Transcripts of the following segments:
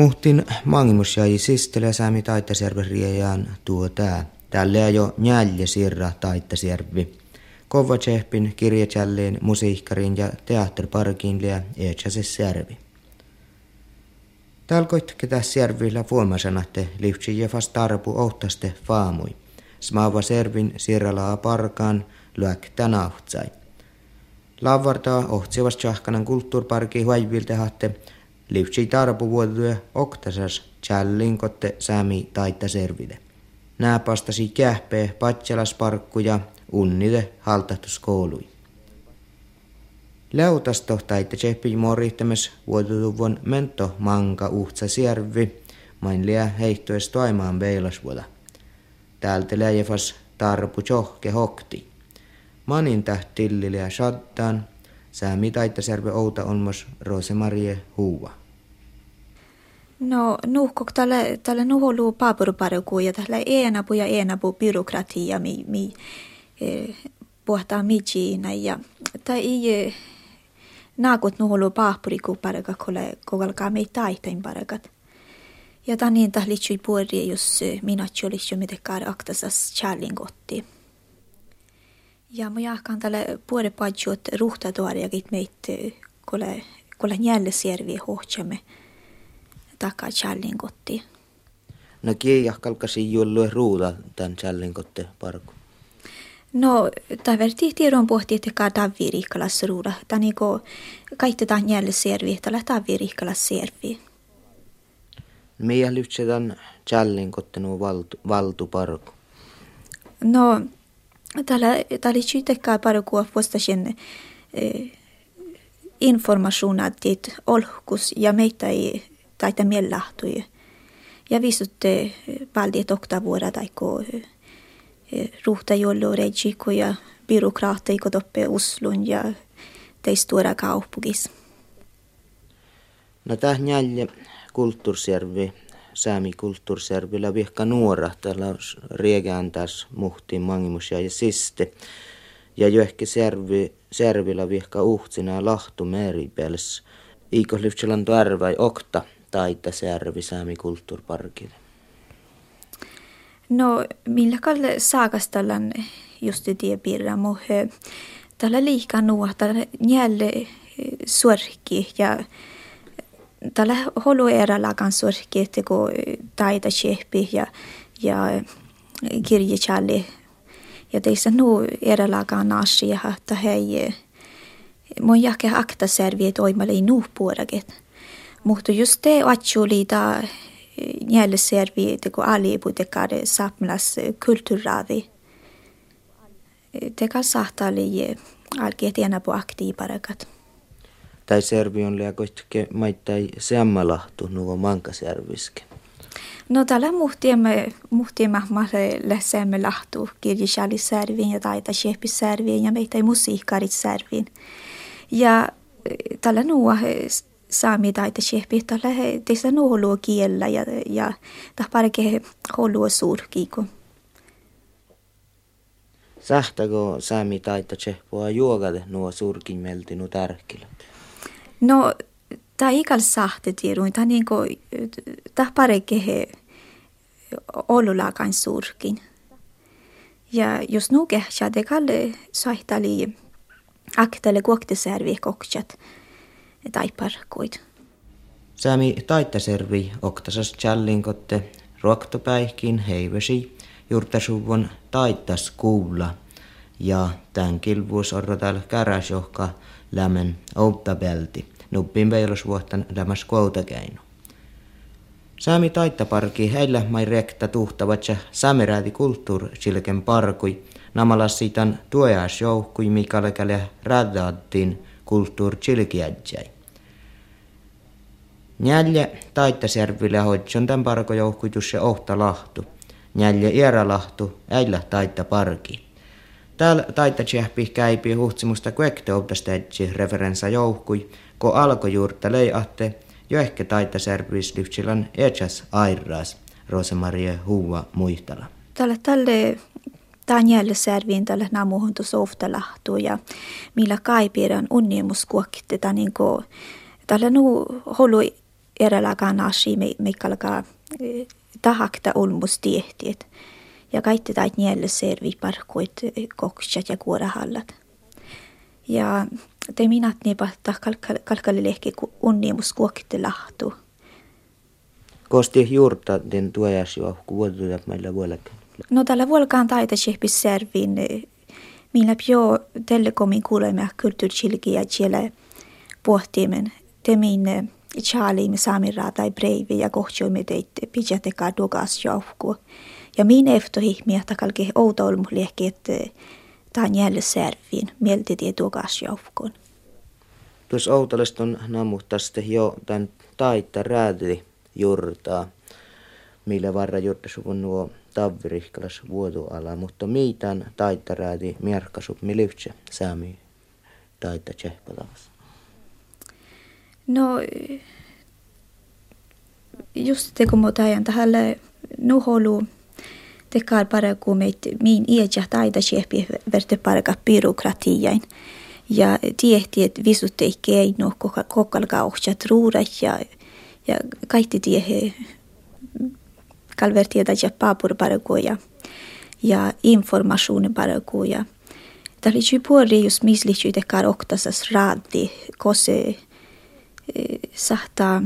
Muhtin mangimus jäi sistele säämi taittasjärven tuo tää. Tällä jo njälje sirra taittasjärvi. Kova tsehpin kirjatjälleen musiikkarin ja teatterparkin liä eetsäses särvi. Talkoit ketä särvillä vuomasanatte liftsi ja fast tarpu ohtaste faamui. Smaava servin sirralaa parkaan lyäk tänauhtsai. Lavartaa ohtsivas tjahkanan kulttuurparki huivilta hatte Livtsi tarpu vuotyö oktasas challinkotte sami taitta servide. Nää pastasi kähpee parkkuja unnide haltahtuskoului. Leutasto taitte tseppi morihtames vuotutuvon mento manka uhtsa siervi, main liä heittoes toimaan beilasvuoda. Täältä läjefas tarpu johke hokti. Manin tähtilliliä shadtaan, säämi taitta serve outa onmos Rosemarie huuva. No nuhkok tälle, tälle nuholu paapurparuku ja tälle enapu ja enapu byrokratia mi, mi eh, puhtaa mijiina ja tai ei naakut nuholu paapuriku paraka kole kogalkaa mei taitain parakat. Ja tämä niin tähän liittyy puoli, jos minä olisi mitenkään aktasas challingotti. Ja mä jahkan tälle puoli paitsut ruhtatuoriakin meitä, kole, kole jälle sierviä hohtsamme takaa challingotti. No kiejah kalkasi jullu ruuda tämän challingotte parku. No, tämä verti tiedon pohti, että kaa tavi riikkalas ruuda. Tämä niinku kaikki tämän jälle servi, tällä tavi riikkalas servi. Meidän lyhtsetään challingotte nuo valtu, valtu parku. No, täällä oli syytekkaa parkua vastasin eh, informationat olkus ja meitä ei taita miellahtui. Ja viisutte paljon oktavuora taiko ruhta jollo regiko ja byråkrateiko toppe Oslon ja tei stora kaupungis. No tähän jälje kulttuursjärvi, säämi kulttuursjärvillä vihka nuora, täällä riegään taas muhtiin mangimus ja siste. Ja jo ehkä servi, servillä vihka uhtsina lahtu meripels. Iikos lyftselan tarvai okta taita Särvi Saami kulttuurparkille? No, millä kalle saakastallan just det pirra mohe. Tällä liikaa nuo, tällä njälle suorki ja tällä holu eralakan suorki, että kun taita chehpi ja, ja kirjechalli. Ja teissä nuo eralakan asia, että hei, mun jake akta serviet oimalle i nuupuoraget. Mutta just te atsuliita järjeservi teko alibu tekare sapmlas kulttuuravi. Teka sahtali alkeet enää aktiiparakat. Tai servi on liakoitke maittai seammalahtu nuo mankaserviske. No tällä muhtiemme, muhtiemme läsemme lahtu kirjasjallisärviin ja taita serviin ja meitä musiikkarit serviin. Ja tällä nuo saami taita shehpi tällä he teistä nuolua kiellä ja ja tahparke holua suurkiiko. Sähtäkö saami taita shehpoa juogade nuo surkin meltinu tärkillä? No, tämä ikal sahte tiedun, tämä niinku, tahparke he olulakan surkin. Ja jos nuke shade kalle sahtali aktele kuoktisärvi koksat taiparkuit. Sami taittaservi oktasas challinkotte ruoktopäihkin heivesi juurtasuvon taittas kuulla ja tämän kilvuus orrotal käräsjohka lämmen outabelti nuppin veilosvuotan lämmäs koutakeino. Sami taittaparki heillä mai rekta tuhtavat samerääti kulttuur silken parkui namalas siitan tuojas joukkui mikalekale radaattiin kulttuur chilkiäjäi. Njälje taittasjärville hoitson tämän parko jouhkuitus ja ohta lahtu. Njälje lahtu, äillä taitta parki. Täällä taitta tjähpi käipi huhtsimusta kuekte obdastäjä referensa jouhkui, ko alkojuurta leiahte jo ehkä taitta servis lyhtsilän etsas airras, Rosemarie Huua muistala. Tällä tälle Danielle serviin tälle namuhun tu lahtuu ja millä kaipiran unniemus kuokkitte niin tällä nu holu erälakaan asi, mikä alkaa tahakta olmus tiehtiet. Ja kaikki tait nielle servi parkkuit koksat ja kuorahallat. Ja te minat niinpä kalkalilehki unnimus kuokitte lahtu. Kosti juurta den tuojas jo kuotuja meillä vuolekään. No tällä vuolkaan taita shehpis servin. Minä pio telekomin kuulemme kulttuurchilki ja siellä pohtimen. Te minne Charlie saamira tai breivi ja kohjoimme teitte pijateka dogas jouhku. Ja minä eftohi miehtä kalki outoilmu liekki, että tämä jäljellä serviin, mielti tie dogas jouhkuun. Tuossa Outalesta on namuhtaste jo tämän taita räädi jurtaa, millä varra jurtasuvun nuo tavvirihkalas vuotuala, mutta mitään taita räädi mierkkasub milivtse saami taita tsehpalavassa. No, just det kun ajan tähän nuholu tekar para kun meitä min iäjä taita tsehpi verte parka byrokratiain. Ja tiehti, että visut ei keino, kokalka ohjat ruurat ja, ja kaikki tiehe kalvertieta ja paapur ja, ja information ja Tämä oli puoli just mislihtsy tekar oktasas raadi, kose sahtaa,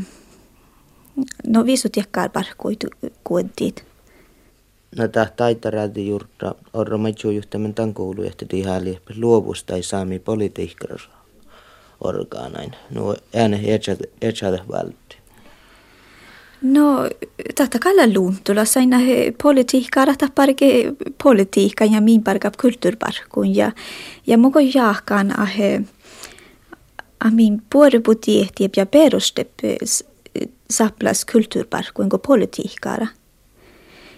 no visu tiekkaar parkkuit kuentit. No tämä taitaräti juurta orro maitsu juhtamen tämän koulu, että tihali luovusta saami politiikkaras orgaanain. No ääne etsade vältti. No, tätä kalla luuntula saina politiikkaa, rata parke politiikka ja min parka kulttuurparkun ja ja muko jahkan ahe amin puorepu tiehtiep ja perustep saplas kulttuurparkun ko politiikkaa.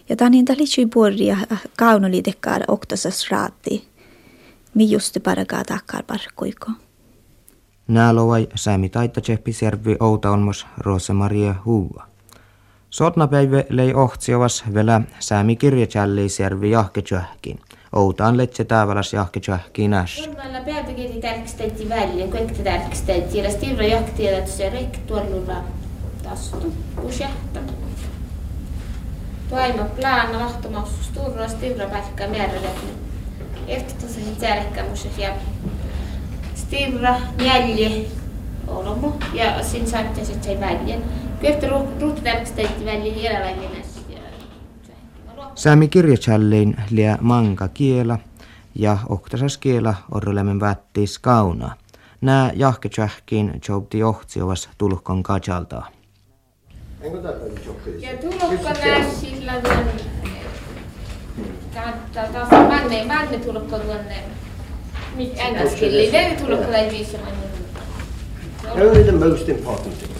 Ja tämä niin liittyy puolia kaunoliitekkaar oktasas raatti. Mi just parakaa takkar parkkuiko. Näälovai Sami Taitta Tseppisjärvi Outa Olmos Rosa Maria Huua. Sotnapäivä lei ohtsiovas vielä Sami Kirjachallisjärvi Jahketjöhkin. Outaan letse tääväläs Jahketjöhkiin näs. Meillä pealtäkin tärkstätti välja, kaikki tärkstätti. Ja stivra jahti, että se rekki tuolla tastu, kus jahtaa. Toima plana lahtomaus sturra stivra pätkä määrällä. Efter se tärkkämus ja stivra jälje olomo ja sin saatte se väljen. Kyllä ruut verksteitti väljen jälvälinäs. Sami kirjachallein lia manga kiela ja oktasas kiela orrolemen vättis kauna. Nää jahketsähkiin joubti johtsiovas tulkon kajaltaa. Ja tulokko sillä tuon, kannattaa taas manne, manne tulokko tuonne, engelskille, ne tulokko läi viisi manne. Only the most important thing.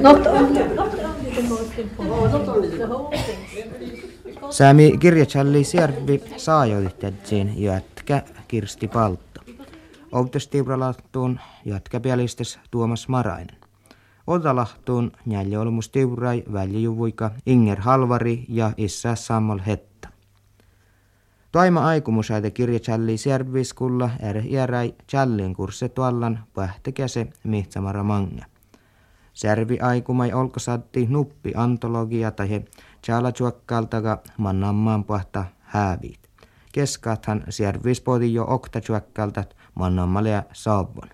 Not only, not only the most important, not only the whole thing. Sami kirjatsalli siervi saajoitettiin jätkä Kirsti Paltto. Outos tiuralattuun jätkä pialistes Tuomas Marainen. Otalahtuun olmus tiurai väljijuvuika Inger Halvari ja Issa Sammol Hetta. Toima aikumusäätä kirjatsalli sierviskulla er järäi challin kursse tuollan pähtäkäse mihtsamara manga. Servi aikumai olkosatti nuppi antologia tai he Tjala chuakkaltaga mannammaan pahta hääviit. Keskaathan servis jo okta chuakkaltat mannammalia saavon.